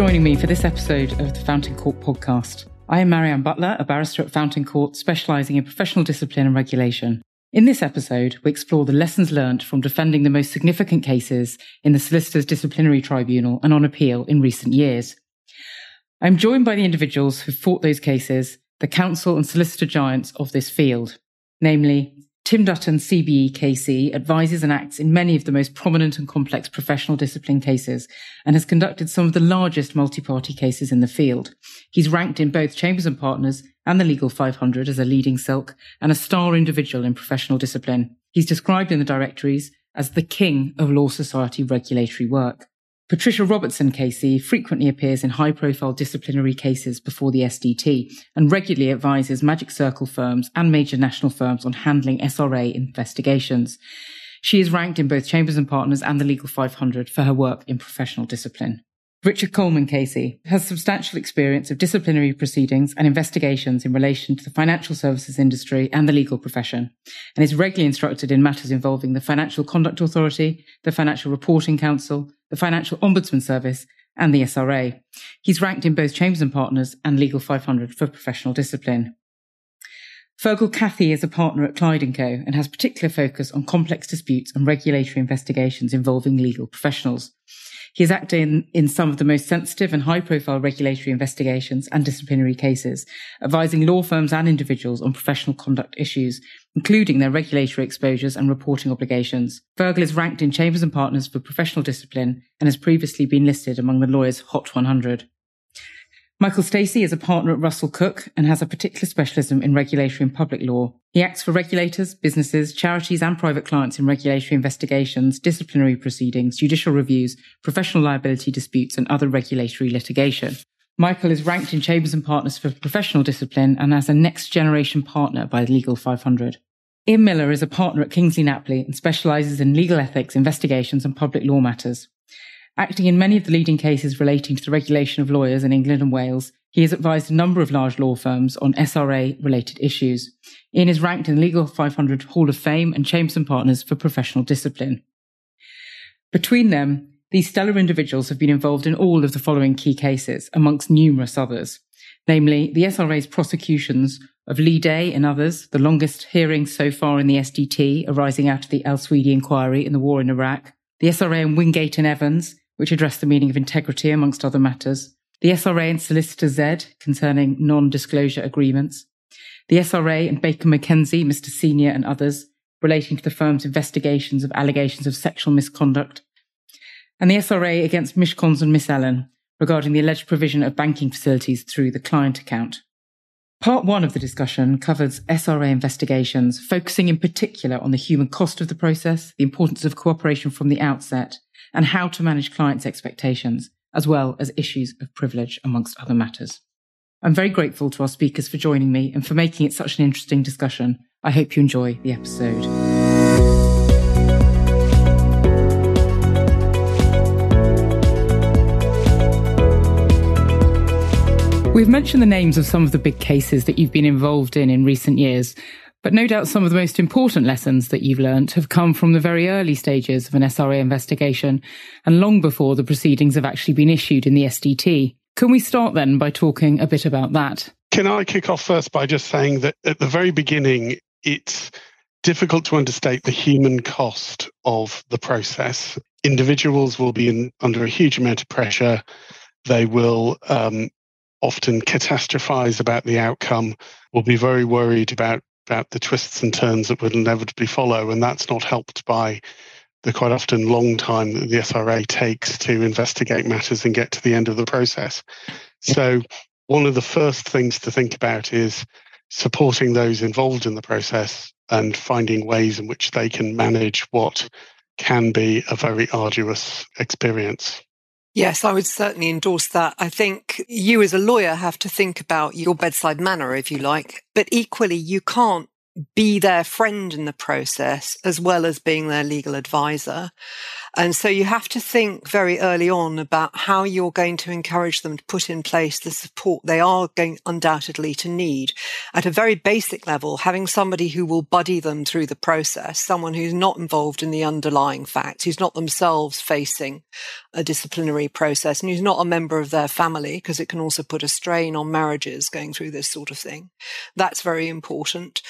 joining me for this episode of the Fountain Court podcast. I am Marianne Butler, a barrister at Fountain Court specialising in professional discipline and regulation. In this episode, we explore the lessons learnt from defending the most significant cases in the Solicitors Disciplinary Tribunal and on appeal in recent years. I'm joined by the individuals who fought those cases, the counsel and solicitor giants of this field, namely Tim Dutton, CBE KC, advises and acts in many of the most prominent and complex professional discipline cases and has conducted some of the largest multi-party cases in the field. He's ranked in both Chambers and Partners and the Legal 500 as a leading silk and a star individual in professional discipline. He's described in the directories as the king of law society regulatory work. Patricia Robertson KC frequently appears in high profile disciplinary cases before the SDT and regularly advises Magic Circle firms and major national firms on handling SRA investigations. She is ranked in both Chambers and Partners and the Legal 500 for her work in professional discipline. Richard Coleman KC has substantial experience of disciplinary proceedings and investigations in relation to the financial services industry and the legal profession, and is regularly instructed in matters involving the Financial Conduct Authority, the Financial Reporting Council, the Financial Ombudsman Service, and the SRA. He's ranked in both Chambers and Partners and Legal 500 for professional discipline. Fergal Cathie is a partner at Clyde & Co and has particular focus on complex disputes and regulatory investigations involving legal professionals. He has acted in, in some of the most sensitive and high profile regulatory investigations and disciplinary cases, advising law firms and individuals on professional conduct issues, including their regulatory exposures and reporting obligations. Fergal is ranked in Chambers and Partners for professional discipline and has previously been listed among the lawyers Hot 100. Michael Stacey is a partner at Russell-Cooke and has a particular specialism in regulatory and public law. He acts for regulators, businesses, charities and private clients in regulatory investigations, disciplinary proceedings, judicial reviews, professional liability disputes and other regulatory litigation. Michael is ranked in Chambers and Partners for professional discipline and as a next generation partner by Legal 500. Ian Miller is a partner at Kingsley Napley and specialises in legal ethics, investigations and public law matters. Acting in many of the leading cases relating to the regulation of lawyers in England and Wales, he has advised a number of large law firms on SRA related issues. Ian is ranked in the Legal 500 Hall of Fame and Chambers and Partners for professional discipline. Between them, these stellar individuals have been involved in all of the following key cases, amongst numerous others, namely the SRA's prosecutions of Leigh Day and others, the longest hearing so far in the SDT arising out of the Al-Sweady inquiry in the war in Iraq, the SRA and Wingate and Evans, which addressed the meaning of integrity, amongst other matters, the SRA and Solicitor Z concerning non disclosure agreements, the SRA and Baker McKenzie, Mr. Senior, and others relating to the firm's investigations of allegations of sexual misconduct, and the SRA against Mishcons and Miss Ellen regarding the alleged provision of banking facilities through the client account. Part one of the discussion covers SRA investigations, focusing in particular on the human cost of the process, the importance of cooperation from the outset, and how to manage clients' expectations, as well as issues of privilege, amongst other matters. I'm very grateful to our speakers for joining me and for making it such an interesting discussion. I hope you enjoy the episode. We've mentioned the names of some of the big cases that you've been involved in in recent years, but no doubt some of the most important lessons that you've learnt have come from the very early stages of an SRA investigation and long before the proceedings have actually been issued in the SDT. Can we start then by talking a bit about that? Can I kick off first by just saying that at the very beginning, it's difficult to understate the human cost of the process. Individuals will be in, under a huge amount of pressure. They will um, often catastrophize about the outcome, will be very worried about about the twists and turns that would inevitably follow. And that's not helped by the quite often long time that the SRA takes to investigate matters and get to the end of the process. So, one of the first things to think about is supporting those involved in the process and finding ways in which they can manage what can be a very arduous experience. Yes, I would certainly endorse that. I think you as a lawyer have to think about your bedside manner, if you like, but equally, you can't be their friend in the process as well as being their legal advisor. And so you have to think very early on about how you're going to encourage them to put in place the support they are going undoubtedly to need. At a very basic level, having somebody who will buddy them through the process, someone who's not involved in the underlying facts, who's not themselves facing a disciplinary process and who's not a member of their family, because it can also put a strain on marriages going through this sort of thing. That's very important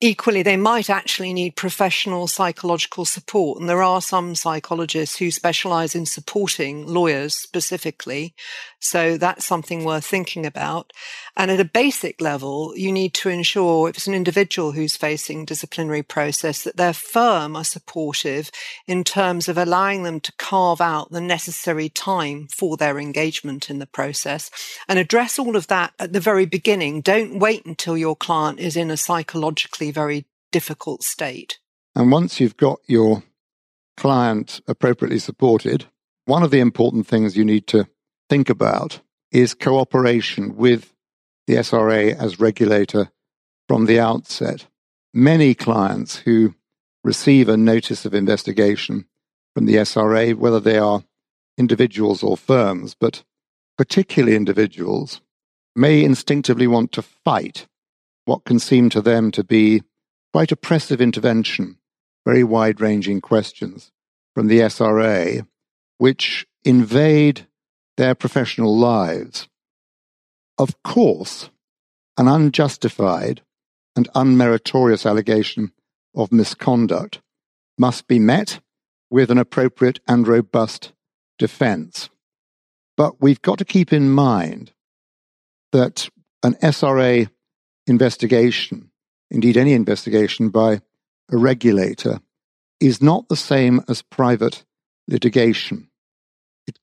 equally, they might actually need professional psychological support. And there are some psychologists who specialize in supporting lawyers specifically. So that's something worth thinking about. And at a basic level, you need to ensure if it's an individual who's facing disciplinary process that their firm are supportive in terms of allowing them to carve out the necessary time for their engagement in the process and address all of that at the very beginning. Don't wait until your client is in a psychologically very difficult state. And once you've got your client appropriately supported, one of the important things you need to think about is cooperation with the SRA as regulator from the outset. Many clients who receive a notice of investigation from the SRA, whether they are individuals or firms, but particularly individuals, may instinctively want to fight what can seem to them to be quite oppressive intervention, very wide ranging questions from the SRA, which invade their professional lives. Of course, an unjustified and unmeritorious allegation of misconduct must be met with an appropriate and robust defense. But we've got to keep in mind that an SRA investigation, indeed any investigation by a regulator, is not the same as private litigation.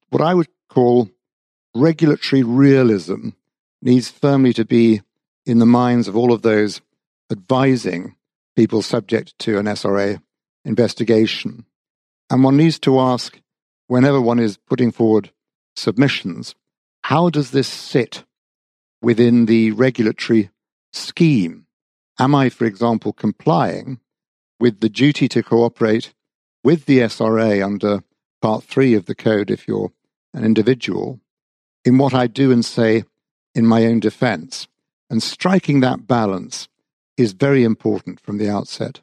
What I would call regulatory realism needs firmly to be in the minds of all of those advising people subject to an SRA investigation. And one needs to ask, whenever one is putting forward submissions, how does this sit within the regulatory scheme? Am I, for example, complying with the duty to cooperate with the SRA under Part 3 of the Code if you're an individual in what I do and say in my own defense. And striking that balance is very important from the outset.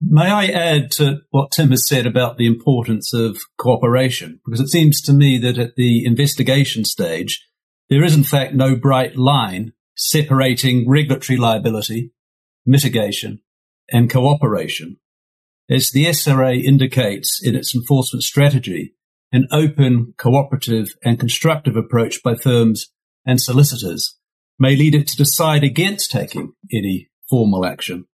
May I add to what Tim has said about the importance of cooperation? Because it seems to me that at the investigation stage, there is in fact no bright line separating regulatory liability, mitigation, and cooperation. As the SRA indicates in its enforcement strategy, an open, cooperative, and constructive approach by firms and solicitors may lead it to decide against taking any formal action,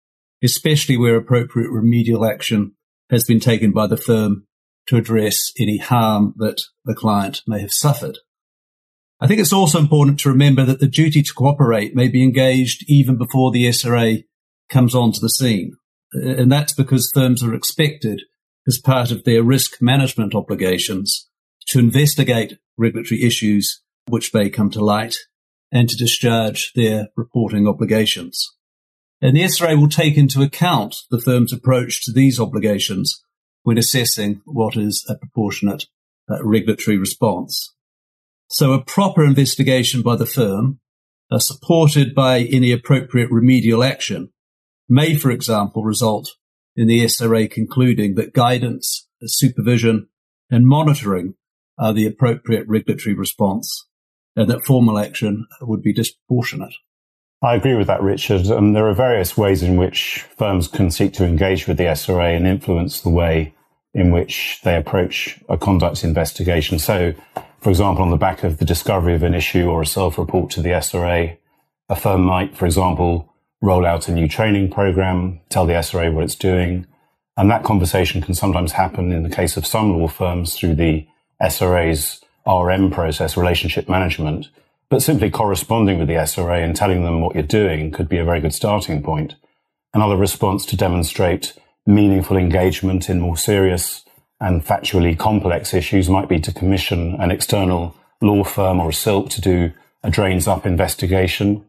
especially where appropriate remedial action has been taken by the firm to address any harm that the client may have suffered. I think it's also important to remember that the duty to cooperate may be engaged even before the SRA comes onto the scene. And that's because firms are expected as part of their risk management obligations to investigate regulatory issues which may come to light and to discharge their reporting obligations. And the SRA will take into account the firm's approach to these obligations when assessing what is a proportionate uh, regulatory response. So a proper investigation by the firm, uh, supported by any appropriate remedial action, may, for example, result in the SRA concluding that guidance, supervision, and monitoring are the appropriate regulatory response and that formal action would be disproportionate. I agree with that, Richard. Um, there are various ways in which firms can seek to engage with the SRA and influence the way in which they approach a conduct investigation. So, for example, on the back of the discovery of an issue or a self-report to the SRA, a firm might, for example, roll out a new training program, tell the SRA what it's doing. And that conversation can sometimes happen in the case of some law firms through the SRA's RM process, relationship management. But simply corresponding with the SRA and telling them what you're doing could be a very good starting point. Another response to demonstrate meaningful engagement in more serious and factually complex issues might be to commission an external law firm or a silk to do a drains up investigation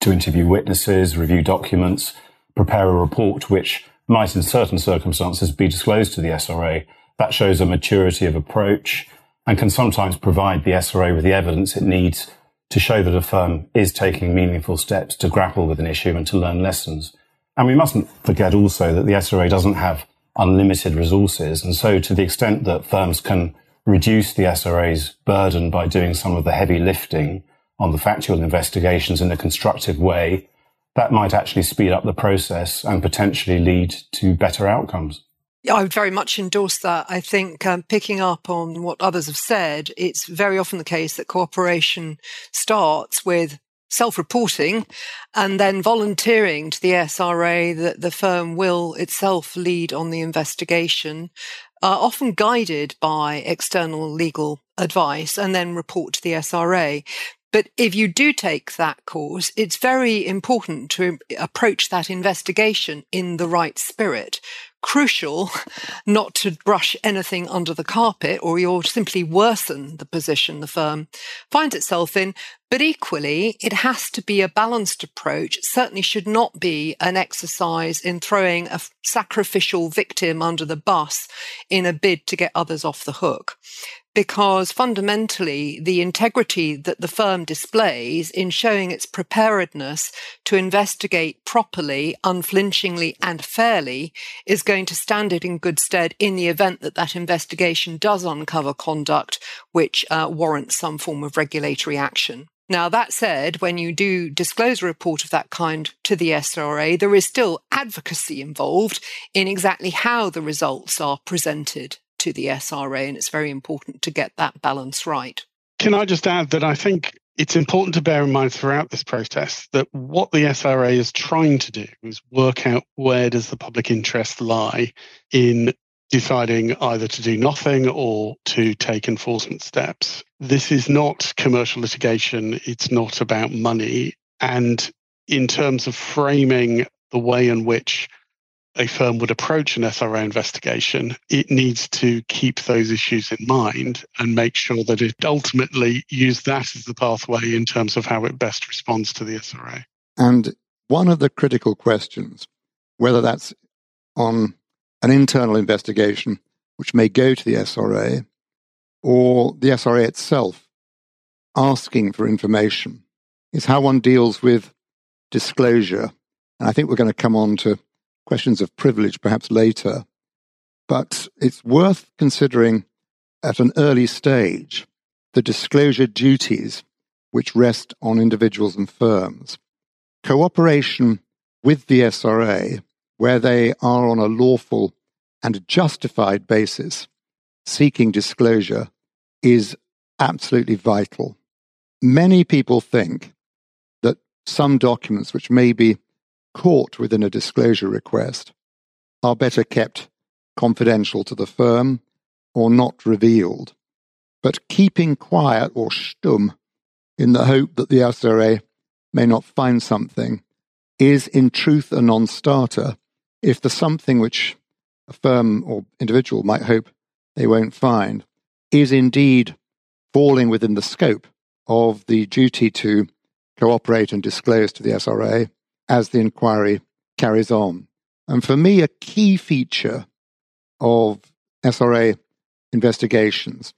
to interview witnesses, review documents, prepare a report which might in certain circumstances be disclosed to the SRA. That shows a maturity of approach and can sometimes provide the SRA with the evidence it needs to show that a firm is taking meaningful steps to grapple with an issue and to learn lessons. And we mustn't forget also that the SRA doesn't have unlimited resources. And so to the extent that firms can reduce the SRA's burden by doing some of the heavy lifting on the factual investigations in a constructive way, that might actually speed up the process and potentially lead to better outcomes. I would very much endorse that. I think um, picking up on what others have said, it's very often the case that cooperation starts with self-reporting and then volunteering to the SRA that the firm will itself lead on the investigation, uh, often guided by external legal advice and then report to the SRA. But if you do take that course, it's very important to approach that investigation in the right spirit. Crucial not to brush anything under the carpet or you'll simply worsen the position the firm finds itself in. But equally, it has to be a balanced approach. It certainly should not be an exercise in throwing a sacrificial victim under the bus in a bid to get others off the hook because fundamentally the integrity that the firm displays in showing its preparedness to investigate properly, unflinchingly and fairly is going to stand it in good stead in the event that that investigation does uncover conduct which uh, warrants some form of regulatory action. Now, that said, when you do disclose a report of that kind to the SRA, there is still advocacy involved in exactly how the results are presented to the SRA, and it's very important to get that balance right. Can I just add that I think it's important to bear in mind throughout this process that what the SRA is trying to do is work out where does the public interest lie in deciding either to do nothing or to take enforcement steps. This is not commercial litigation, it's not about money. And in terms of framing the way in which a firm would approach an SRA investigation, it needs to keep those issues in mind and make sure that it ultimately use that as the pathway in terms of how it best responds to the SRA. And one of the critical questions, whether that's on an internal investigation, which may go to the SRA, or the SRA itself asking for information, is how one deals with disclosure. And I think we're going to come on to questions of privilege perhaps later. But it's worth considering at an early stage the disclosure duties which rest on individuals and firms. Cooperation with the SRA, where they are on a lawful and justified basis seeking disclosure, is absolutely vital. Many people think that some documents which may be caught within a disclosure request are better kept confidential to the firm or not revealed. But keeping quiet or stum in the hope that the SRA may not find something is in truth a non starter if the something which a firm or individual might hope they won't find is indeed falling within the scope of the duty to cooperate and disclose to the SRA as the inquiry carries on. And for me, a key feature of SRA investigations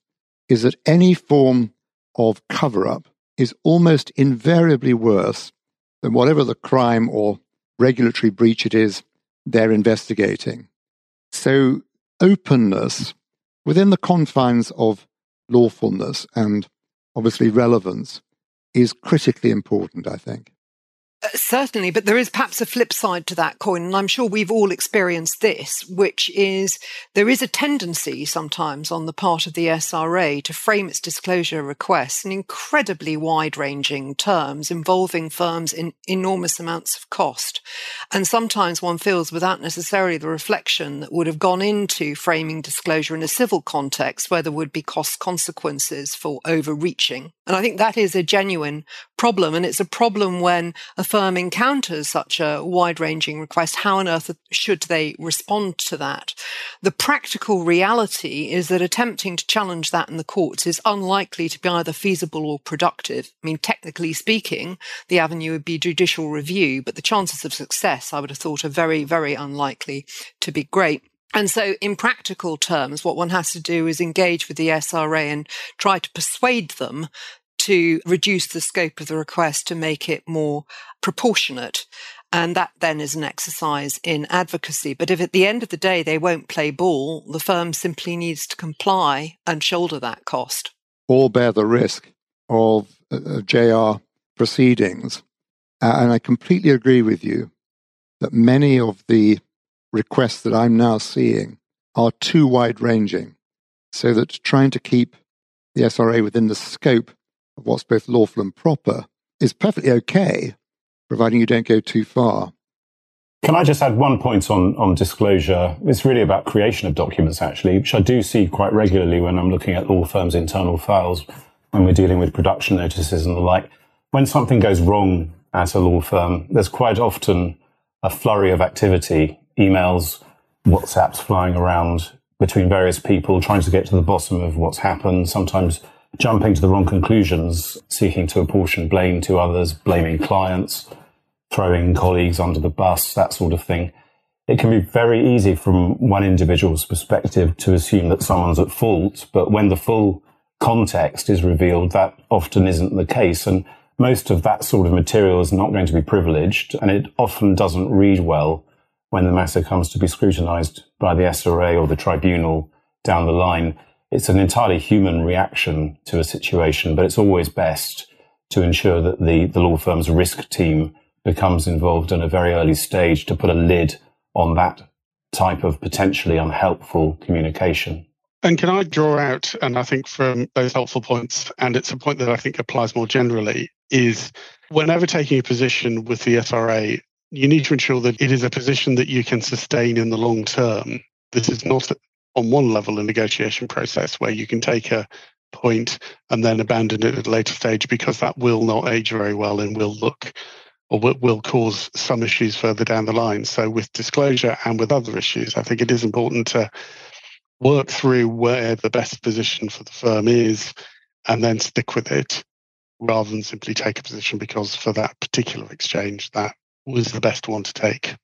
is that any form of cover up is almost invariably worse than whatever the crime or regulatory breach it is they're investigating. So, openness within the confines of lawfulness and obviously relevance is critically important, I think. Uh, certainly, but there is perhaps a flip side to that coin, and I'm sure we've all experienced this, which is there is a tendency sometimes on the part of the SRA to frame its disclosure requests in incredibly wide ranging terms involving firms in enormous amounts of cost. And sometimes one feels without necessarily the reflection that would have gone into framing disclosure in a civil context where there would be cost consequences for overreaching. And I think that is a genuine problem, and it's a problem when a firm encounters such a wide ranging request, how on earth should they respond to that? The practical reality is that attempting to challenge that in the courts is unlikely to be either feasible or productive. I mean, technically speaking, the avenue would be judicial review, but the chances of success, I would have thought, are very, very unlikely to be great. And so, in practical terms, what one has to do is engage with the SRA and try to persuade them to reduce the scope of the request to make it more proportionate. And that then is an exercise in advocacy. But if at the end of the day they won't play ball, the firm simply needs to comply and shoulder that cost. All bear the risk of uh, JR proceedings. Uh, and I completely agree with you that many of the requests that I'm now seeing are too wide ranging, so that trying to keep the SRA within the scope of what's both lawful and proper is perfectly okay, providing you don't go too far. Can I just add one point on, on disclosure? It's really about creation of documents, actually, which I do see quite regularly when I'm looking at law firms' internal files, when we're dealing with production notices and the like. When something goes wrong at a law firm, there's quite often a flurry of activity emails, WhatsApps flying around between various people, trying to get to the bottom of what's happened, sometimes jumping to the wrong conclusions, seeking to apportion blame to others, blaming clients, throwing colleagues under the bus, that sort of thing. It can be very easy from one individual's perspective to assume that someone's at fault, but when the full context is revealed, that often isn't the case. And most of that sort of material is not going to be privileged, and it often doesn't read well when the matter comes to be scrutinized by the SRA or the tribunal down the line. It's an entirely human reaction to a situation, but it's always best to ensure that the, the law firm's risk team becomes involved in a very early stage to put a lid on that type of potentially unhelpful communication. And can I draw out, and I think from those helpful points, and it's a point that I think applies more generally, is whenever taking a position with the SRA, you need to ensure that it is a position that you can sustain in the long term. This is not on one level a negotiation process where you can take a point and then abandon it at a later stage because that will not age very well and will look or will cause some issues further down the line. So, with disclosure and with other issues, I think it is important to work through where the best position for the firm is and then stick with it rather than simply take a position because for that particular exchange that was the best one to take.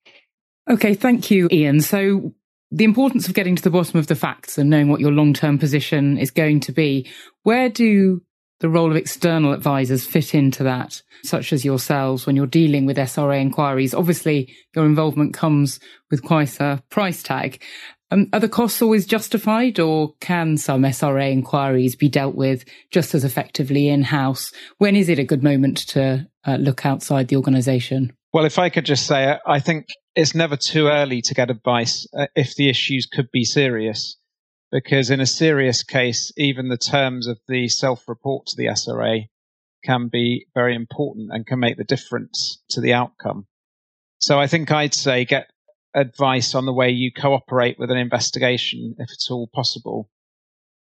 Okay, thank you, Ian. So, the importance of getting to the bottom of the facts and knowing what your long term position is going to be, where do the role of external advisors fit into that, such as yourselves when you're dealing with SRA inquiries? Obviously, your involvement comes with quite a price tag. Um, are the costs always justified, or can some SRA inquiries be dealt with just as effectively in house? When is it a good moment to uh, look outside the organisation? Well, if I could just say, I think it's never too early to get advice uh, if the issues could be serious. Because in a serious case, even the terms of the self report to the SRA can be very important and can make the difference to the outcome. So I think I'd say get advice on the way you cooperate with an investigation if it's all possible.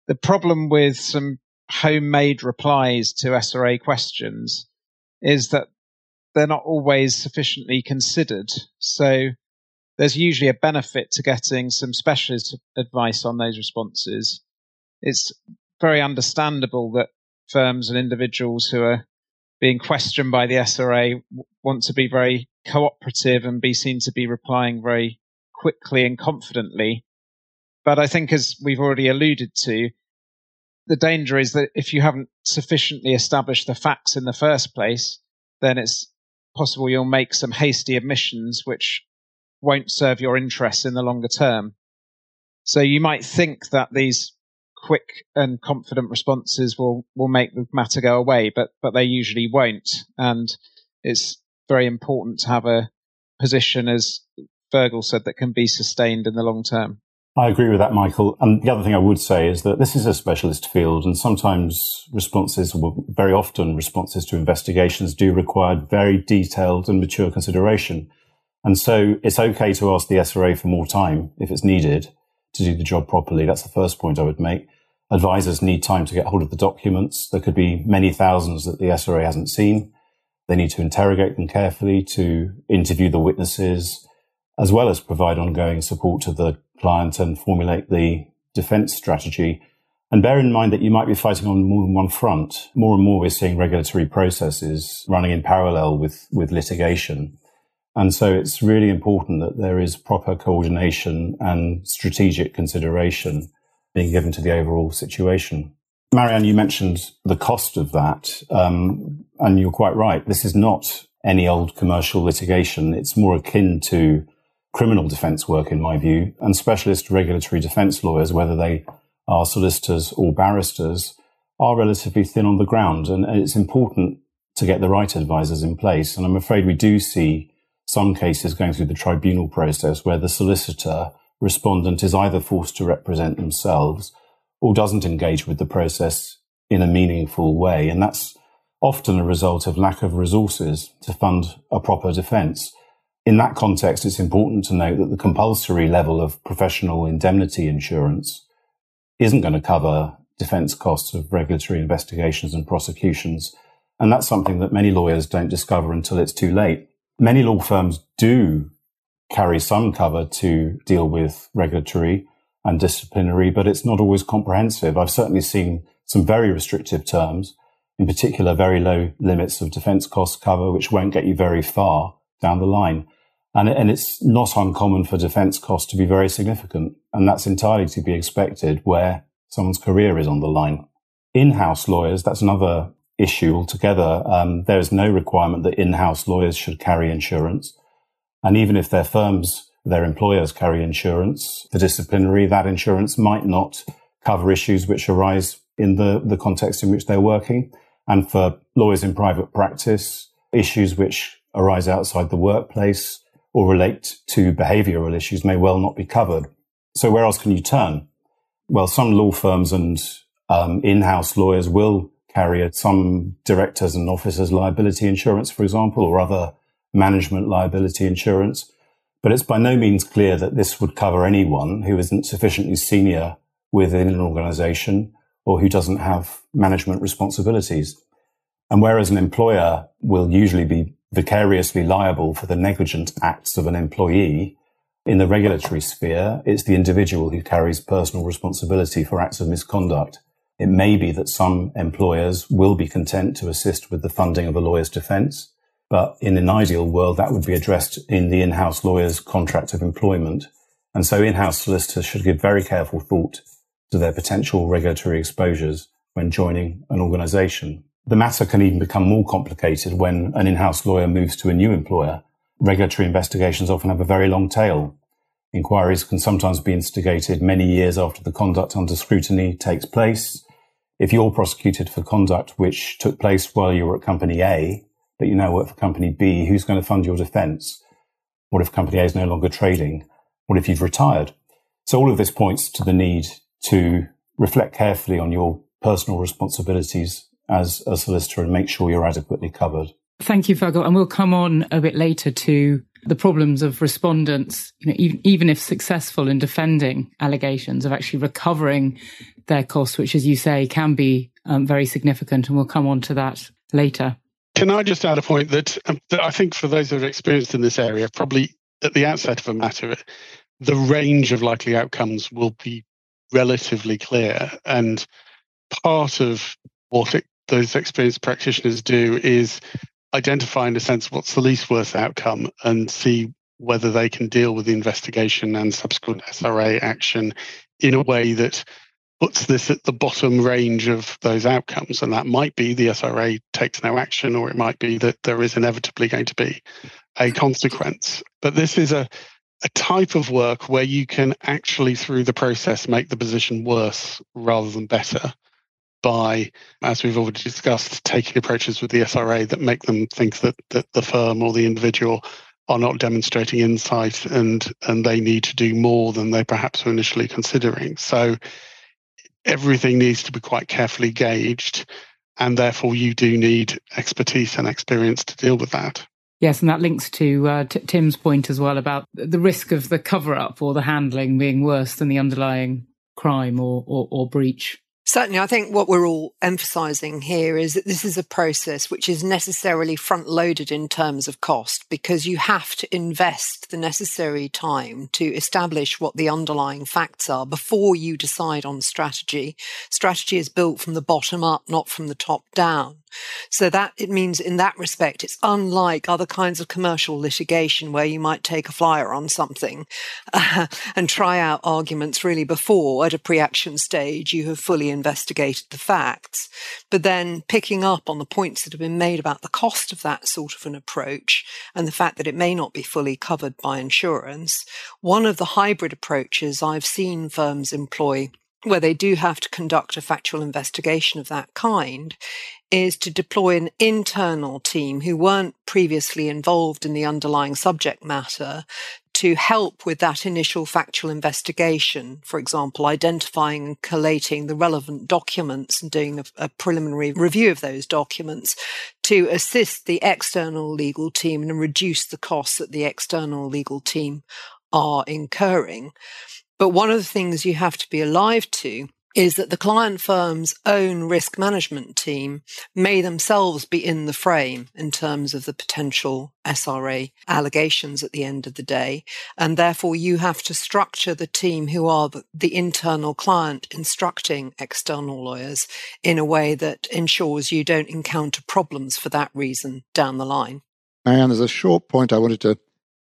The problem with some homemade replies to SRA questions is that they're not always sufficiently considered. So there's usually a benefit to getting some specialist advice on those responses. It's very understandable that firms and individuals who are being questioned by the SRA want to be very cooperative and be seen to be replying very quickly and confidently. But I think, as we've already alluded to, the danger is that if you haven't sufficiently established the facts in the first place, then it's possible you'll make some hasty admissions which won't serve your interests in the longer term. So you might think that these quick and confident responses will, will make the matter go away, but, but they usually won't. And it's very important to have a position, as Fergal said, that can be sustained in the long term. I agree with that, Michael. And the other thing I would say is that this is a specialist field, and sometimes responses, well, very often responses to investigations do require very detailed and mature consideration. And so it's okay to ask the SRA for more time if it's needed to do the job properly. That's the first point I would make. Advisors need time to get hold of the documents. There could be many thousands that the SRA hasn't seen. They need to interrogate them carefully, to interview the witnesses, as well as provide ongoing support to the client and formulate the defense strategy. And bear in mind that you might be fighting on more than one front. More and more we're seeing regulatory processes running in parallel with, with litigation. And so it's really important that there is proper coordination and strategic consideration being given to the overall situation. Marianne, you mentioned the cost of that, um, and you're quite right. This is not any old commercial litigation. It's more akin to criminal defence work, in my view, and specialist regulatory defence lawyers, whether they are solicitors or barristers, are relatively thin on the ground. And it's important to get the right advisors in place. And I'm afraid we do see some cases going through the tribunal process where the solicitor respondent is either forced to represent themselves or doesn't engage with the process in a meaningful way. And that's often a result of lack of resources to fund a proper defense. In that context, it's important to note that the compulsory level of professional indemnity insurance isn't going to cover defense costs of regulatory investigations and prosecutions. And that's something that many lawyers don't discover until it's too late. Many law firms do carry some cover to deal with regulatory and disciplinary, but it's not always comprehensive. I've certainly seen some very restrictive terms, in particular, very low limits of defense cost cover, which won't get you very far down the line. And, and it's not uncommon for defense costs to be very significant. And that's entirely to be expected where someone's career is on the line. In-house lawyers, that's another issue altogether. Um, there is no requirement that in-house lawyers should carry insurance. And even if their firms, their employers carry insurance, the disciplinary, that insurance might not cover issues which arise in the, the context in which they're working. And for lawyers in private practice, issues which arise outside the workplace or relate to behavioral issues may well not be covered. So where else can you turn? Well, some law firms and um, in-house lawyers will carry some directors and officers liability insurance, for example, or other management liability insurance. But it's by no means clear that this would cover anyone who isn't sufficiently senior within an organization or who doesn't have management responsibilities. And whereas an employer will usually be vicariously liable for the negligent acts of an employee, in the regulatory sphere, it's the individual who carries personal responsibility for acts of misconduct. It may be that some employers will be content to assist with the funding of a lawyer's defense, but in an ideal world, that would be addressed in the in-house lawyer's contract of employment. And so in-house solicitors should give very careful thought to their potential regulatory exposures when joining an organization. The matter can even become more complicated when an in-house lawyer moves to a new employer. Regulatory investigations often have a very long tail. Inquiries can sometimes be instigated many years after the conduct under scrutiny takes place. If you're prosecuted for conduct which took place while you were at company A, but you now work for company B, who's going to fund your defense? What if company A is no longer trading? What if you've retired? So all of this points to the need to reflect carefully on your personal responsibilities as a solicitor and make sure you're adequately covered. Thank you, Fergal. And we'll come on a bit later to the problems of respondents, you know, even, even if successful in defending allegations of actually recovering their costs, which, as you say, can be um, very significant. And we'll come on to that later. Can I just add a point that, um, that I think for those that are experienced in this area, probably at the outset of a matter, the range of likely outcomes will be relatively clear. And part of what it, those experienced practitioners do is identify, in a sense, what's the least worst outcome and see whether they can deal with the investigation and subsequent SRA action in a way that puts this at the bottom range of those outcomes. And that might be the SRA takes no action, or it might be that there is inevitably going to be a consequence. But this is a, a type of work where you can actually, through the process, make the position worse rather than better by, as we've already discussed, taking approaches with the SRA that make them think that, that the firm or the individual are not demonstrating insight and and they need to do more than they perhaps were initially considering. So everything needs to be quite carefully gauged, and therefore you do need expertise and experience to deal with that. Yes, and that links to uh, t- Tim's point as well about the risk of the cover up or the handling being worse than the underlying crime or, or, or breach. Certainly, I think what we're all emphasizing here is that this is a process which is necessarily front loaded in terms of cost because you have to invest the necessary time to establish what the underlying facts are before you decide on strategy. Strategy is built from the bottom up, not from the top down. So that it means in that respect, it's unlike other kinds of commercial litigation where you might take a flyer on something uh, and try out arguments really before at a pre-action stage you have fully investigated the facts. But then picking up on the points that have been made about the cost of that sort of an approach and the fact that it may not be fully covered by insurance, one of the hybrid approaches I've seen firms employ where they do have to conduct a factual investigation of that kind is to deploy an internal team who weren't previously involved in the underlying subject matter to help with that initial factual investigation. For example, identifying and collating the relevant documents and doing a, a preliminary review of those documents to assist the external legal team and reduce the costs that the external legal team are incurring. But one of the things you have to be alive to is that the client firm's own risk management team may themselves be in the frame in terms of the potential SRA allegations at the end of the day. And therefore, you have to structure the team who are the, internal client instructing external lawyers in a way that ensures you don't encounter problems for that reason down the line. Marianne, there's a short point I wanted to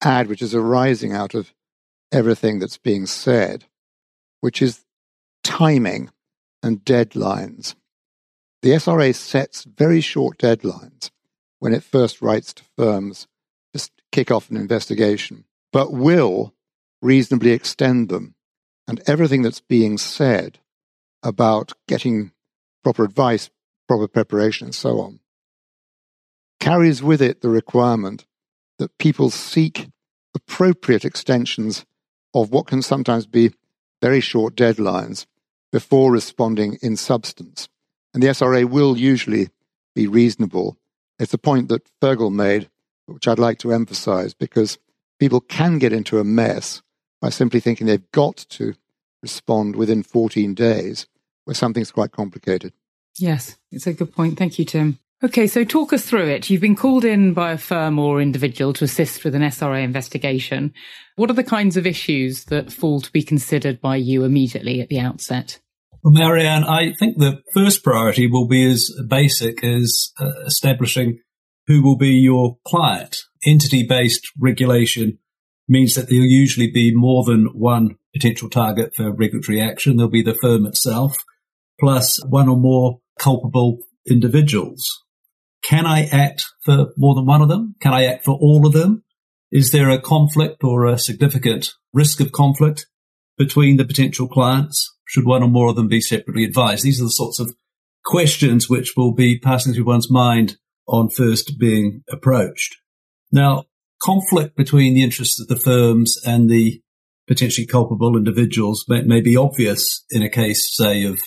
add, which is arising out of everything that's being said, which is timing and deadlines. The SRA sets very short deadlines when it first writes to firms to kick off an investigation, but will reasonably extend them. And everything that's being said about getting proper advice, proper preparation, and so on, carries with it the requirement that people seek appropriate extensions of what can sometimes be very short deadlines before responding in substance. And the SRA will usually be reasonable. It's a point that Fergal made, which I'd like to emphasize, because people can get into a mess by simply thinking they've got to respond within 14 days, where something's quite complicated. Yes, it's a good point. Thank you, Tim. Okay, so talk us through it. You've been called in by a firm or individual to assist with an SRA investigation. What are the kinds of issues that fall to be considered by you immediately at the outset? Well, Marianne, I think the first priority will be as basic as uh, establishing who will be your client. Entity based regulation means that there'll usually be more than one potential target for regulatory action. There'll be the firm itself, plus one or more culpable individuals. Can I act for more than one of them? Can I act for all of them? Is there a conflict or a significant risk of conflict between the potential clients? Should one or more of them be separately advised? These are the sorts of questions which will be passing through one's mind on first being approached. Now, conflict between the interests of the firms and the potentially culpable individuals may, may be obvious in a case, say, of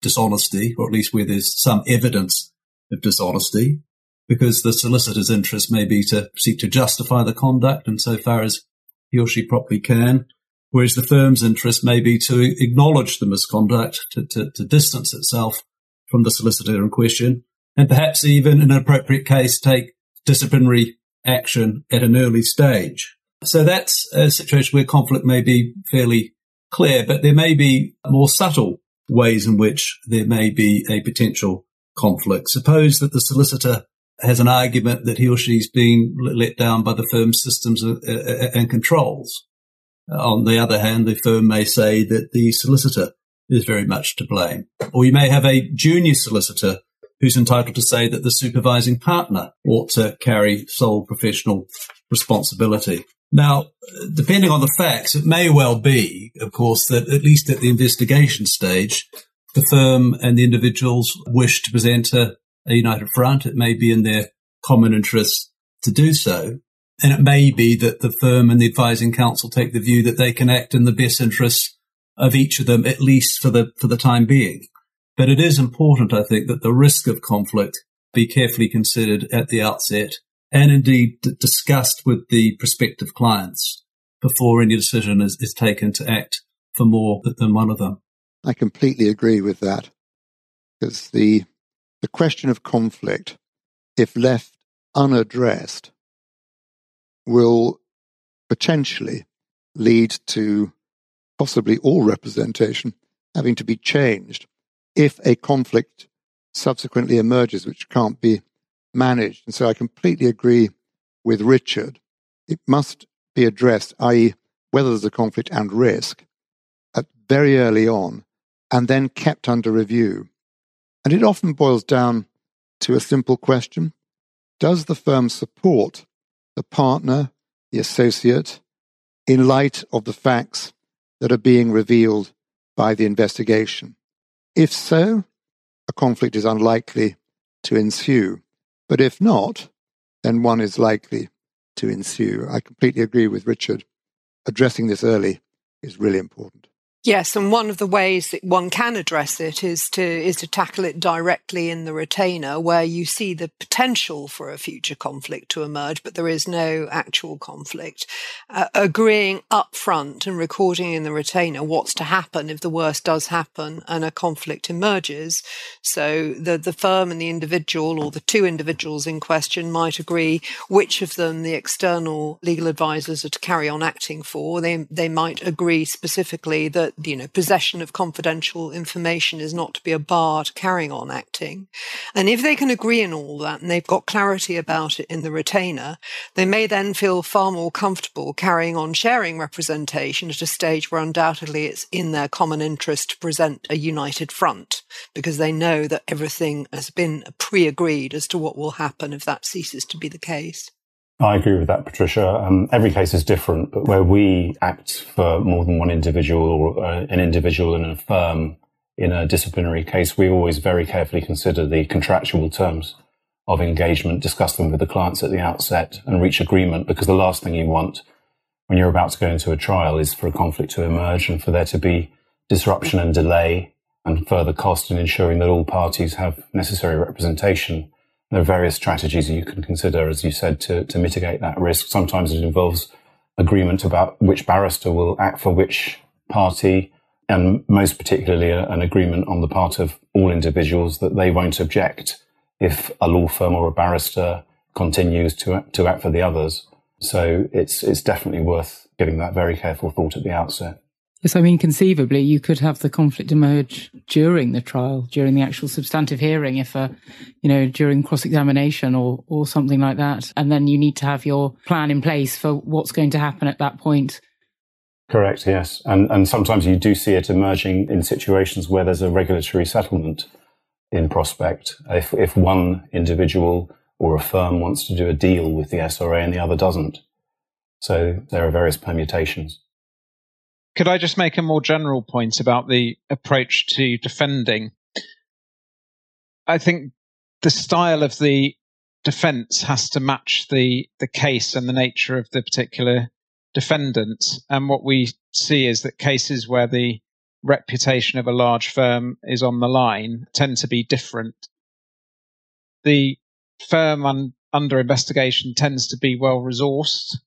dishonesty, or at least where there's some evidence of dishonesty, because the solicitor's interest may be to seek to justify the conduct and so far as he or she properly can, whereas the firm's interest may be to acknowledge the misconduct, to, to, to distance itself from the solicitor in question, and perhaps even in an appropriate case take disciplinary action at an early stage. So that's a situation where conflict may be fairly clear, but there may be more subtle ways in which there may be a potential conflict. Suppose that the solicitor has an argument that he or she's being let down by the firm's systems uh, uh, and controls. On the other hand, the firm may say that the solicitor is very much to blame. Or you may have a junior solicitor who's entitled to say that the supervising partner ought to carry sole professional responsibility. Now, depending on the facts, it may well be, of course, that at least at the investigation stage, the firm and the individuals wish to present a, a united front. It may be in their common interest to do so. And it may be that the firm and the advising counsel take the view that they can act in the best interests of each of them, at least for the, for the time being. But it is important, I think, that the risk of conflict be carefully considered at the outset and indeed d- discussed with the prospective clients before any decision is, is taken to act for more than one of them. I completely agree with that. because the the question of conflict, if left unaddressed, will potentially lead to possibly all representation having to be changed if a conflict subsequently emerges which can't be managed. And so I completely agree with Richard. It must be addressed, i.e., whether there's a conflict and risk, at very early on, and then kept under review. And it often boils down to a simple question Does the firm support the partner, the associate, in light of the facts that are being revealed by the investigation? If so, a conflict is unlikely to ensue. But if not, then one is likely to ensue. I completely agree with Richard. Addressing this early is really important. Yes, and one of the ways that one can address it is to is to tackle it directly in the retainer, where you see the potential for a future conflict to emerge, but there is no actual conflict. Uh, agreeing up front and recording in the retainer what's to happen if the worst does happen and a conflict emerges. So the the firm and the individual, or the two individuals in question, might agree which of them the external legal advisors are to carry on acting for. They they might agree specifically that you know, possession of confidential information is not to be a bar to carrying on acting. And if they can agree in all that and they've got clarity about it in the retainer, they may then feel far more comfortable carrying on sharing representation at a stage where undoubtedly it's in their common interest to present a united front because they know that everything has been pre-agreed as to what will happen if that ceases to be the case. I agree with that, Patricia. Um, every case is different, but where we act for more than one individual or uh, an individual in a firm in a disciplinary case, we always very carefully consider the contractual terms of engagement, discuss them with the clients at the outset and reach agreement because the last thing you want when you're about to go into a trial is for a conflict to emerge and for there to be disruption and delay and further cost in ensuring that all parties have necessary representation there are various strategies you can consider, as you said, to, to mitigate that risk. Sometimes it involves agreement about which barrister will act for which party, and most particularly uh, an agreement on the part of all individuals that they won't object if a law firm or a barrister continues to, to act for the others. So it's, it's definitely worth giving that very careful thought at the outset. Yes, I mean, conceivably, you could have the conflict emerge during the trial, during the actual substantive hearing, if, uh, you know, during cross examination or, or something like that. And then you need to have your plan in place for what's going to happen at that point. Correct, yes. And, and sometimes you do see it emerging in situations where there's a regulatory settlement in prospect. If, if one individual or a firm wants to do a deal with the SRA and the other doesn't. So there are various permutations. Could I just make a more general point about the approach to defending? I think the style of the defense has to match the, the case and the nature of the particular defendant. And what we see is that cases where the reputation of a large firm is on the line tend to be different. The firm un, under investigation tends to be well resourced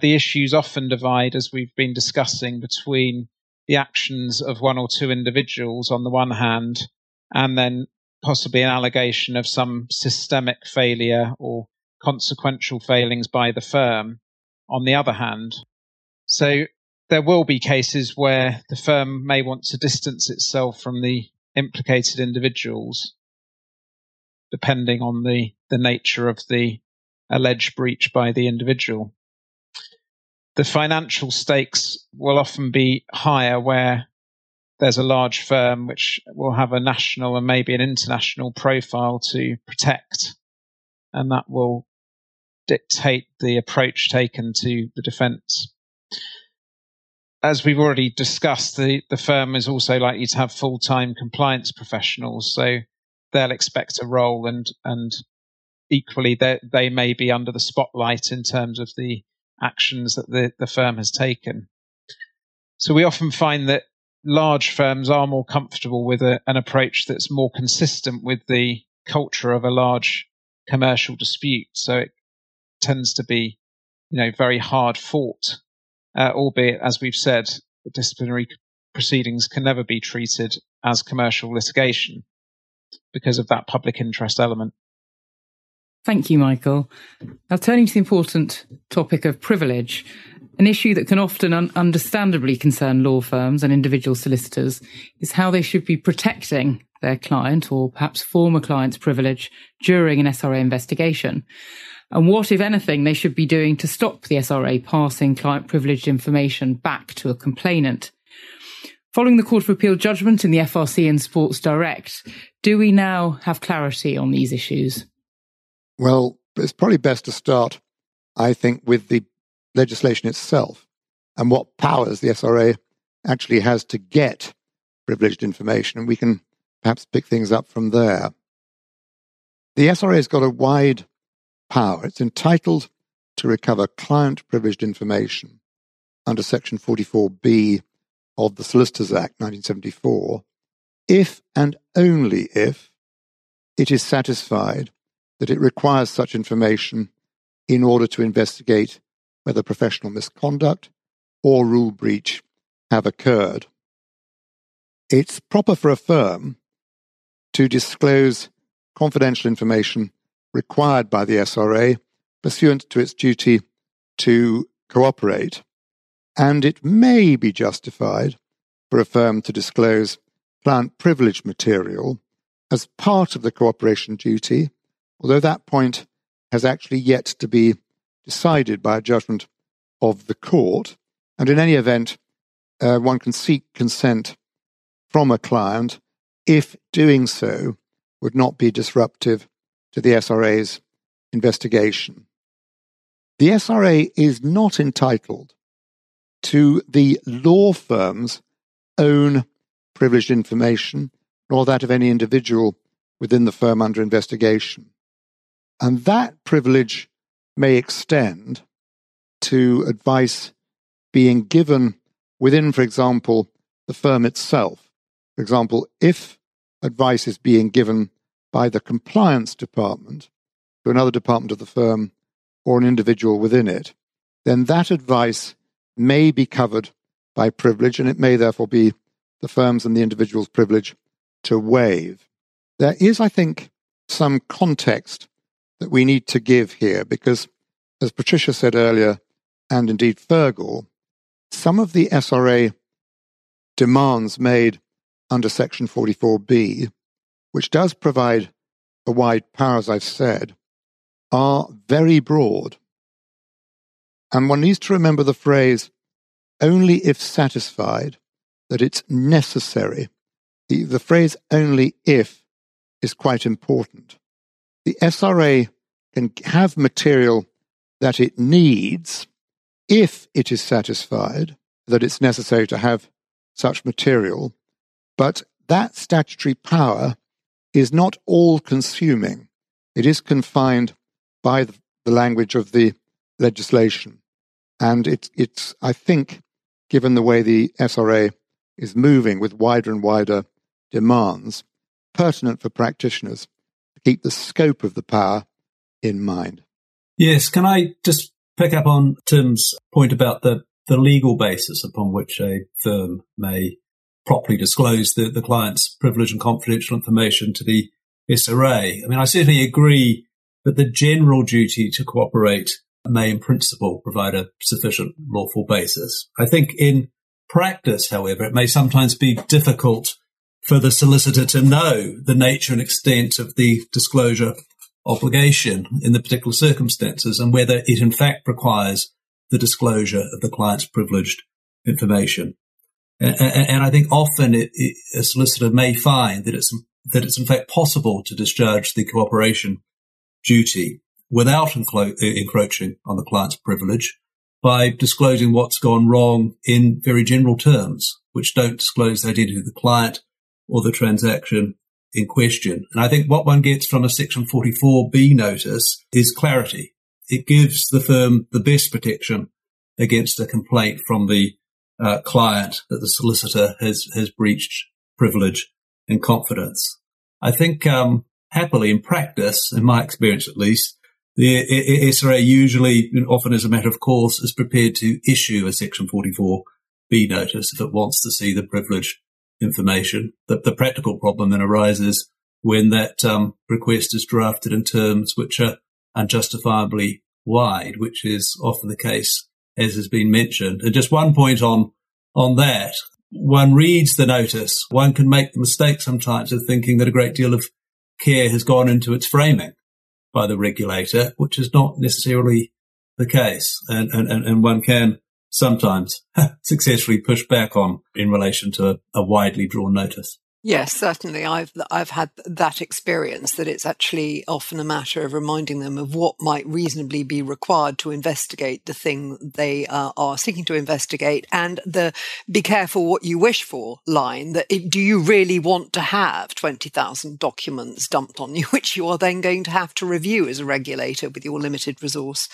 the issues often divide, as we've been discussing, between the actions of one or two individuals on the one hand, and then possibly an allegation of some systemic failure or consequential failings by the firm on the other hand. So there will be cases where the firm may want to distance itself from the implicated individuals, depending on the, the nature of the alleged breach by the individual the financial stakes will often be higher where there's a large firm which will have a national and maybe an international profile to protect. And that will dictate the approach taken to the defense. As we've already discussed, the, the firm is also likely to have full time compliance professionals. So they'll expect a role and, and equally they, they may be under the spotlight in terms of the actions that the, the firm has taken. So we often find that large firms are more comfortable with a, an approach that's more consistent with the culture of a large commercial dispute. So it tends to be, you know, very hard fought, uh, albeit, as we've said, disciplinary proceedings can never be treated as commercial litigation. because of that public interest element. Thank you, Michael. Now, turning to the important topic of privilege, an issue that can often un- understandably concern law firms and individual solicitors is how they should be protecting their client or perhaps former client's privilege during an SRA investigation. And what, if anything, they should be doing to stop the SRA passing client privileged information back to a complainant. Following the Court of Appeal judgment in the FRC and Sports Direct, do we now have clarity on these issues? Well, it's probably best to start, I think, with the legislation itself and what powers the SRA actually has to get privileged information. And we can perhaps pick things up from there. The SRA has got a wide power. It's entitled to recover client privileged information under Section 44B of the Solicitors Act 1974 if and only if it is satisfied that it requires such information in order to investigate whether professional misconduct or rule breach have occurred. It's proper for a firm to disclose confidential information required by the SRA pursuant to its duty to cooperate, and it may be justified for a firm to disclose client privilege material as part of the cooperation duty although that point has actually yet to be decided by a judgment of the court. And in any event, uh, one can seek consent from a client if doing so would not be disruptive to the SRA's investigation. The SRA is not entitled to the law firm's own privileged information, nor that of any individual within the firm under investigation. And that privilege may extend to advice being given within, for example, the firm itself. For example, if advice is being given by the compliance department to another department of the firm or an individual within it, then that advice may be covered by privilege, and it may therefore be the firm's and the individual's privilege to waive. There is, I think, some context that we need to give here because, as Patricia said earlier, and indeed Fergal, some of the SRA demands made under Section 44B, which does provide a wide power, as I've said, are very broad. And one needs to remember the phrase only if satisfied that it's necessary. The, the phrase only if is quite important the SRA can have material that it needs if it is satisfied that it's necessary to have such material, but that statutory power is not all consuming. It is confined by the language of the legislation. And it, it's, I think, given the way the SRA is moving with wider and wider demands, pertinent for practitioners to keep the scope of the power in mind. Yes, can I just pick up on Tim's point about the, the legal basis upon which a firm may properly disclose the, the client's privileged and confidential information to the SRA? I mean, I certainly agree that the general duty to cooperate may in principle provide a sufficient lawful basis. I think in practice, however, it may sometimes be difficult for the solicitor to know the nature and extent of the disclosure obligation in the particular circumstances and whether it in fact requires the disclosure of the client's privileged information. And, and I think often it, it, a solicitor may find that it's that it's in fact possible to discharge the cooperation duty without encro- encroaching on the client's privilege by disclosing what's gone wrong in very general terms, which don't disclose the identity of the client, or the transaction in question. And I think what one gets from a section 44B notice is clarity. It gives the firm the best protection against a complaint from the uh, client that the solicitor has, has breached privilege and confidence. I think, um, happily in practice, in my experience at least, the SRA usually, often as a matter of course, is prepared to issue a section 44B notice if it wants to see the privilege information. The, the practical problem then arises when that um, request is drafted in terms which are unjustifiably wide, which is often the case, as has been mentioned. And just one point on on that. One reads the notice, one can make the mistake sometimes of thinking that a great deal of care has gone into its framing by the regulator, which is not necessarily the case. And, and, and one can sometimes successfully push back on in relation to a, a widely drawn notice. Yes, certainly. I've I've had that experience that it's actually often a matter of reminding them of what might reasonably be required to investigate the thing they uh, are seeking to investigate, and the "be careful what you wish for" line. That do you really want to have twenty thousand documents dumped on you, which you are then going to have to review as a regulator with your limited resource?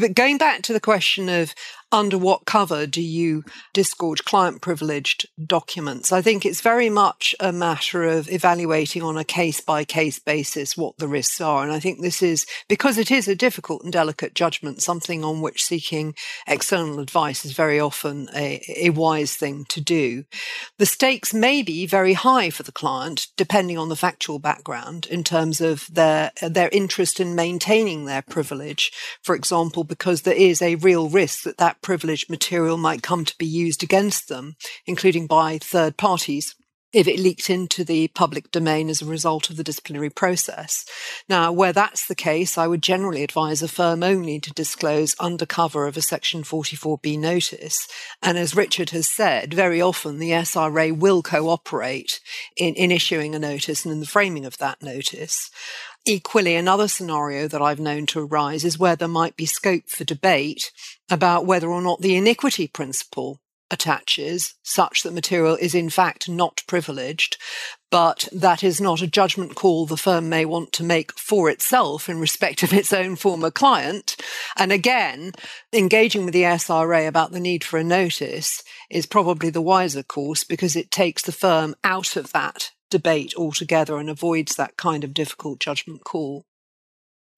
But going back to the question of under what cover do you disgorge client privileged documents? I think it's very much a matter of evaluating on a case by case basis what the risks are. And I think this is because it is a difficult and delicate judgment, something on which seeking external advice is very often a, a wise thing to do. The stakes may be very high for the client, depending on the factual background in terms of their, their interest in maintaining their privilege. For example, because there is a real risk that that privileged material might come to be used against them, including by third parties if it leaked into the public domain as a result of the disciplinary process. Now, where that's the case, I would generally advise a firm only to disclose under cover of a Section 44B notice. And as Richard has said, very often the SRA will cooperate in, in issuing a notice and in the framing of that notice. Equally, another scenario that I've known to arise is where there might be scope for debate about whether or not the iniquity principle attaches such that material is in fact not privileged, but that is not a judgment call the firm may want to make for itself in respect of its own former client. And again, engaging with the SRA about the need for a notice is probably the wiser course because it takes the firm out of that debate altogether and avoids that kind of difficult judgment call.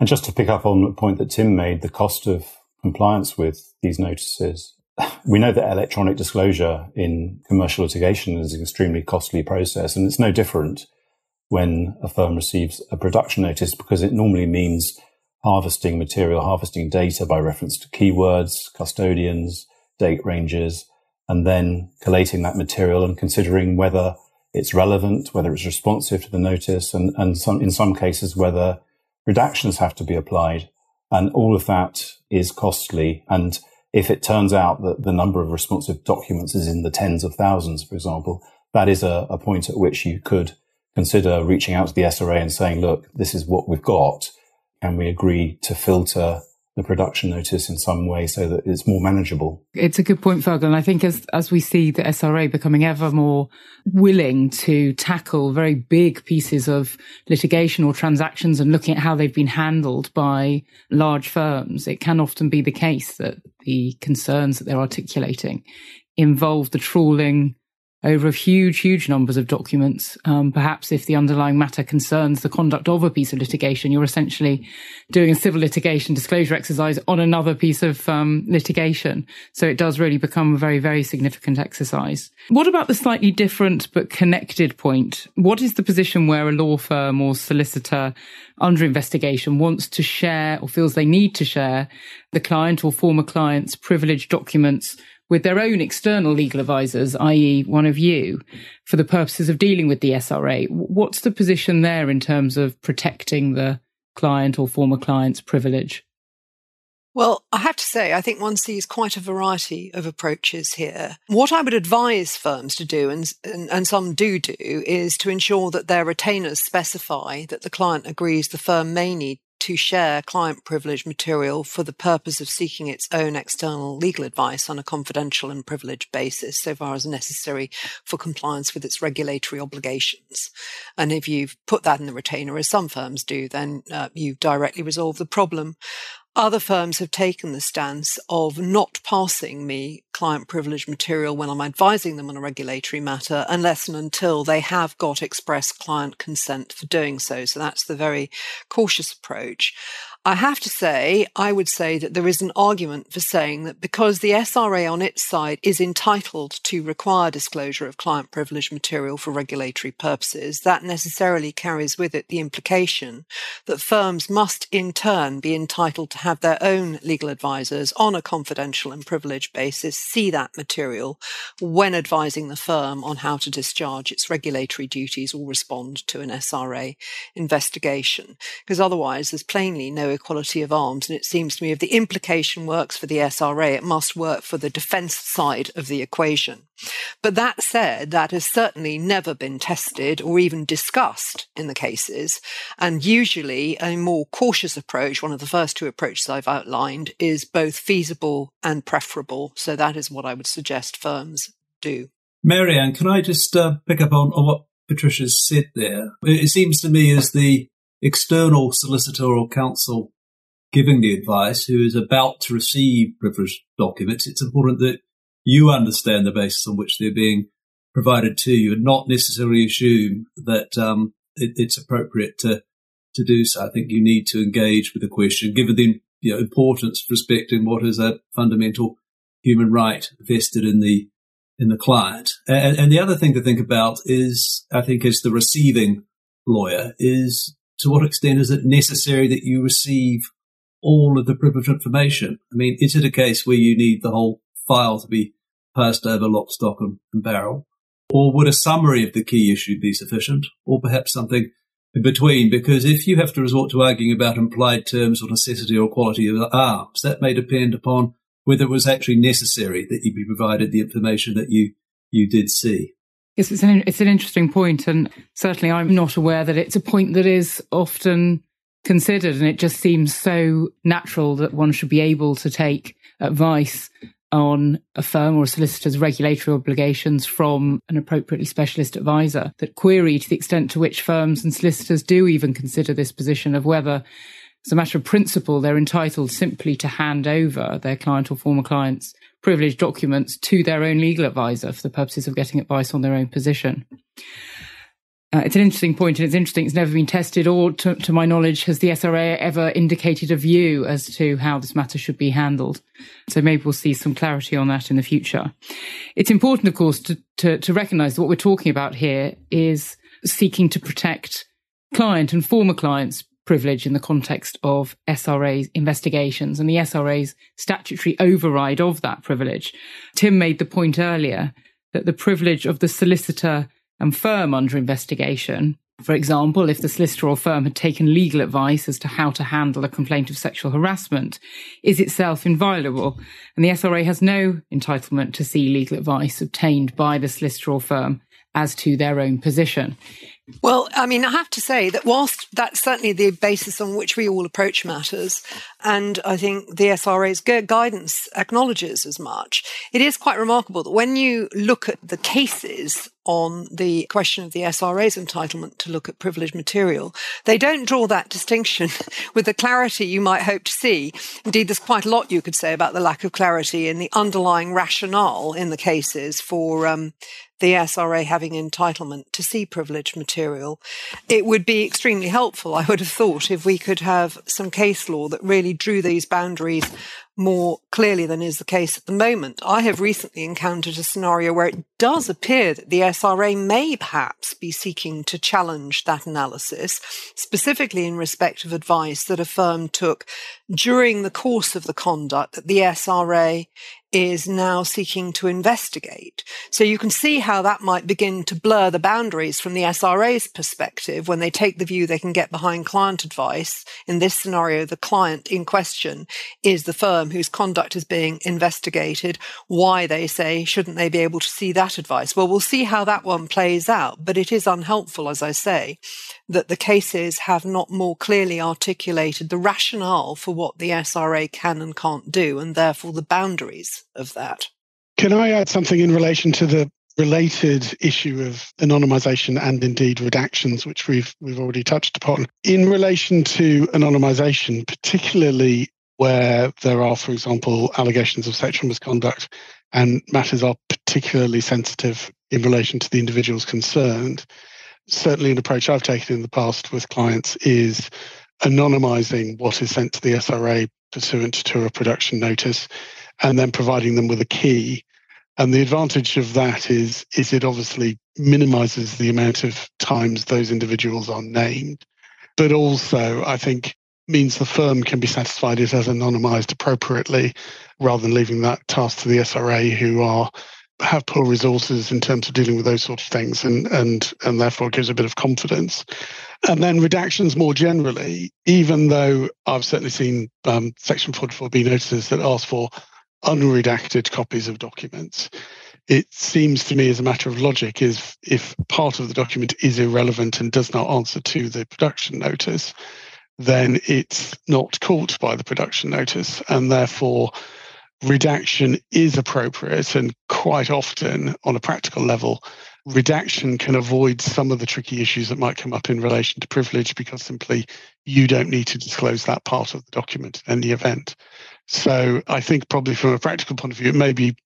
And just to pick up on the point that Tim made, the cost of compliance with these notices. We know that electronic disclosure in commercial litigation is an extremely costly process, and it's no different when a firm receives a production notice because it normally means harvesting material, harvesting data by reference to keywords, custodians, date ranges, and then collating that material and considering whether it's relevant, whether it's responsive to the notice, and, and some, in some cases, whether redactions have to be applied. And all of that is costly. And if it turns out that the number of responsive documents is in the tens of thousands, for example, that is a, a point at which you could consider reaching out to the SRA and saying, look, this is what we've got. Can we agree to filter the production notice in some way so that it's more manageable. It's a good point, Fergal. And I think as, as we see the SRA becoming ever more willing to tackle very big pieces of litigation or transactions and looking at how they've been handled by large firms, it can often be the case that the concerns that they're articulating involve the trawling over huge, huge numbers of documents. Um, perhaps if the underlying matter concerns the conduct of a piece of litigation, you're essentially doing a civil litigation disclosure exercise on another piece of um, litigation. So it does really become a very, very significant exercise. What about the slightly different but connected point? What is the position where a law firm or solicitor under investigation wants to share or feels they need to share the client or former client's privileged documents with their own external legal advisors, i.e., one of you, for the purposes of dealing with the SRA. What's the position there in terms of protecting the client or former client's privilege? Well, I have to say, I think one sees quite a variety of approaches here. What I would advise firms to do, and, and, and, some do do, is to ensure that their retainers specify that the client agrees the firm may need to share client privilege material for the purpose of seeking its own external legal advice on a confidential and privileged basis, so far as necessary for compliance with its regulatory obligations. And if you've put that in the retainer, as some firms do, then uh, you directly resolve the problem. Other firms have taken the stance of not passing me client privilege material when I'm advising them on a regulatory matter unless and until they have got express client consent for doing so. So that's the very cautious approach. I have to say, I would say that there is an argument for saying that because the SRA on its side is entitled to require disclosure of client privilege material for regulatory purposes, that necessarily carries with it the implication that firms must in turn be entitled to have their own legal advisors on a confidential and privileged basis see that material when advising the firm on how to discharge its regulatory duties or respond to an SRA investigation. Because otherwise, there's plainly no equality of arms. And it seems to me if the implication works for the SRA, it must work for the defense side of the equation. But that said, that has certainly never been tested or even discussed in the cases. And usually a more cautious approach, one of the first two approaches I've outlined, is both feasible and preferable. So that is what I would suggest firms do. Marianne, can I just uh, pick up on, on what Patricia said there? It seems to me as the external solicitor or counsel giving the advice who is about to receive privileged documents, it's important that you understand the basis on which they're being provided to you and not necessarily assume that um, it, it's appropriate to to do so. I think you need to engage with the question, given the you know, importance of respecting what is a fundamental human right vested in the in the client. And, and the other thing to think about is, I think, as the receiving lawyer, is to what extent is it necessary that you receive all of the privileged information? I mean, is it a case where you need the whole file to be passed over lock, stock, and, and barrel? Or would a summary of the key issue be sufficient? Or perhaps something in between? Because if you have to resort to arguing about implied terms or necessity or equality of arms, that may depend upon whether it was actually necessary that you be provided the information that you, you did see. Yes, it's an, it's an interesting point, and certainly I'm not aware that it's a point that is often considered, and it just seems so natural that one should be able to take advice on a firm or a solicitor's regulatory obligations from an appropriately specialist advisor that query to the extent to which firms and solicitors do even consider this position of whether as a matter of principle they're entitled simply to hand over their client or former clients privileged documents to their own legal advisor for the purposes of getting advice on their own position uh, it's an interesting point, and it's interesting. It's never been tested, or to, to, my knowledge, has the SRA ever indicated a view as to how this matter should be handled? So maybe we'll see some clarity on that in the future. It's important, of course, to, to, to recognise that what we're talking about here is seeking to protect client and former clients' privilege in the context of SRA investigations and the SRA's statutory override of that privilege. Tim made the point earlier that the privilege of the solicitor and firm under investigation. For example, if the solicitor or firm had taken legal advice as to how to handle a complaint of sexual harassment, is itself inviolable, and the SRA has no entitlement to see legal advice obtained by the solicitor or firm as to their own position. Well, I mean, I have to say that whilst that's certainly the basis on which we all approach matters, and I think the SRA's guidance acknowledges as much, it is quite remarkable that when you look at the cases on the question of the SRA's entitlement to look at privileged material, they don't draw that distinction with the clarity you might hope to see. Indeed, there's quite a lot you could say about the lack of clarity in the underlying rationale in the cases for um, the SRA having entitlement to see privileged material. It would be extremely helpful, I would have thought, if we could have some case law that really drew these boundaries more clearly than is the case at the moment. I have recently encountered a scenario where it does appear that the SRA may perhaps be seeking to challenge that analysis, specifically in respect of advice that a firm took during the course of the conduct that the SRA is now seeking to investigate. So you can see how that might begin to blur the boundaries from the SRA's perspective when they take the view they can get behind client advice. In this scenario, the client in question is the firm whose conduct is being investigated. Why they say, shouldn't they be able to see that advice? Well, we'll see how that one plays out, but it is unhelpful, as I say, that the cases have not more clearly articulated the rationale for what the SRA can and can't do, and therefore the boundaries of that. Can I add something in relation to the related issue of anonymization and indeed redactions, which we've we've already touched upon. In relation to anonymization, particularly where there are, for example, allegations of sexual misconduct and matters are particularly sensitive in relation to the individuals concerned. Certainly, an approach I've taken in the past with clients is anonymizing what is sent to the SRA pursuant to a production notice and then providing them with a key. And the advantage of that is, is it obviously minimizes the amount of times those individuals are named. But also, I think means the firm can be satisfied it has anonymized appropriately rather than leaving that task to the SRA who are have poor resources in terms of dealing with those sort of things and and and therefore gives a bit of confidence. And then redactions more generally, even though I've certainly seen um, Section 44B notices that ask for unredacted copies of documents, it seems to me as a matter of logic is if part of the document is irrelevant and does not answer to the production notice, then it's not caught by the production notice, and therefore redaction is appropriate. And quite often, on a practical level, redaction can avoid some of the tricky issues that might come up in relation to privilege because simply you don't need to disclose that part of the document in the event. So I think probably from a practical point of view, it may be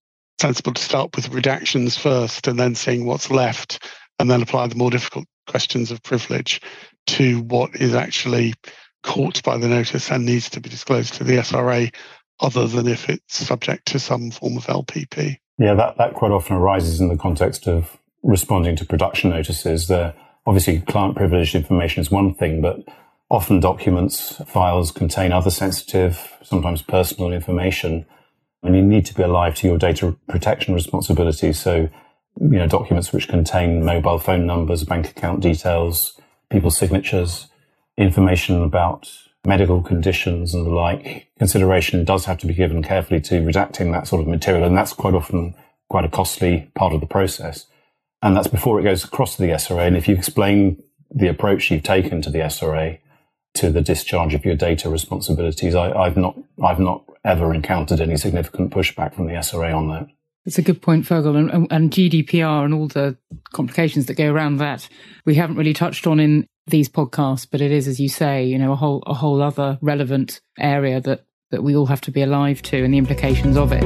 sensible to start with redactions first and then seeing what's left and then apply the more difficult questions of privilege to what is actually caught by the notice and needs to be disclosed to the SRA, other than if it's subject to some form of LPP. Yeah, that, that quite often arises in the context of responding to production notices. There, obviously, client privileged information is one thing, but often documents, files contain other sensitive, sometimes personal information, and you need to be alive to your data protection responsibilities. So, you know, documents which contain mobile phone numbers, bank account details, people's signatures, information about medical conditions and the like, consideration does have to be given carefully to redacting that sort of material. And that's quite often quite a costly part of the process. And that's before it goes across to the SRA. And if you explain the approach you've taken to the SRA to the discharge of your data responsibilities, I, have not, I've not ever encountered any significant pushback from the SRA on that. It's a good point, Fergal, and, and GDPR and all the complications that go around that. We haven't really touched on in these podcasts, but it is, as you say, you know, a whole a whole other relevant area that that we all have to be alive to and the implications of it.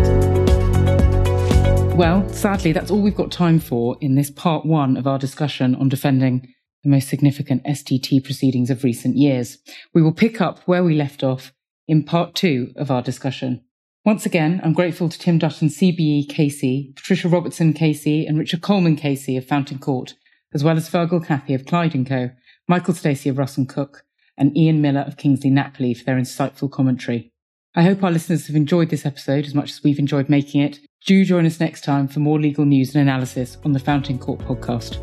Well, sadly, that's all we've got time for in this part one of our discussion on defending the most significant SDT proceedings of recent years. We will pick up where we left off in part two of our discussion. Once again, I'm grateful to Tim Dutton CBE KC, Patricia Robertson KC, and Richard Coleman KC of Fountain Court, as well as Fergal Cathie of Clyde & Co., Michael Stacey of Russell-Cooke, and Ian Miller of Kingsley Napley for their insightful commentary. I hope our listeners have enjoyed this episode as much as we've enjoyed making it. Do join us next time for more legal news and analysis on the Fountain Court podcast.